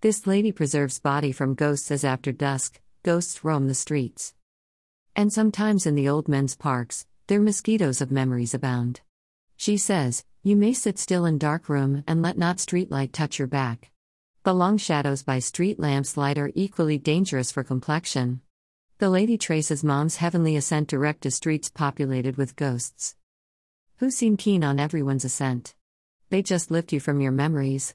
This lady preserves body from ghosts as after dusk, ghosts roam the streets. And sometimes in the old men's parks, their mosquitoes of memories abound. She says, You may sit still in dark room and let not street light touch your back. The long shadows by street lamps light are equally dangerous for complexion. The lady traces mom's heavenly ascent direct to streets populated with ghosts. Who seem keen on everyone's ascent. They just lift you from your memories.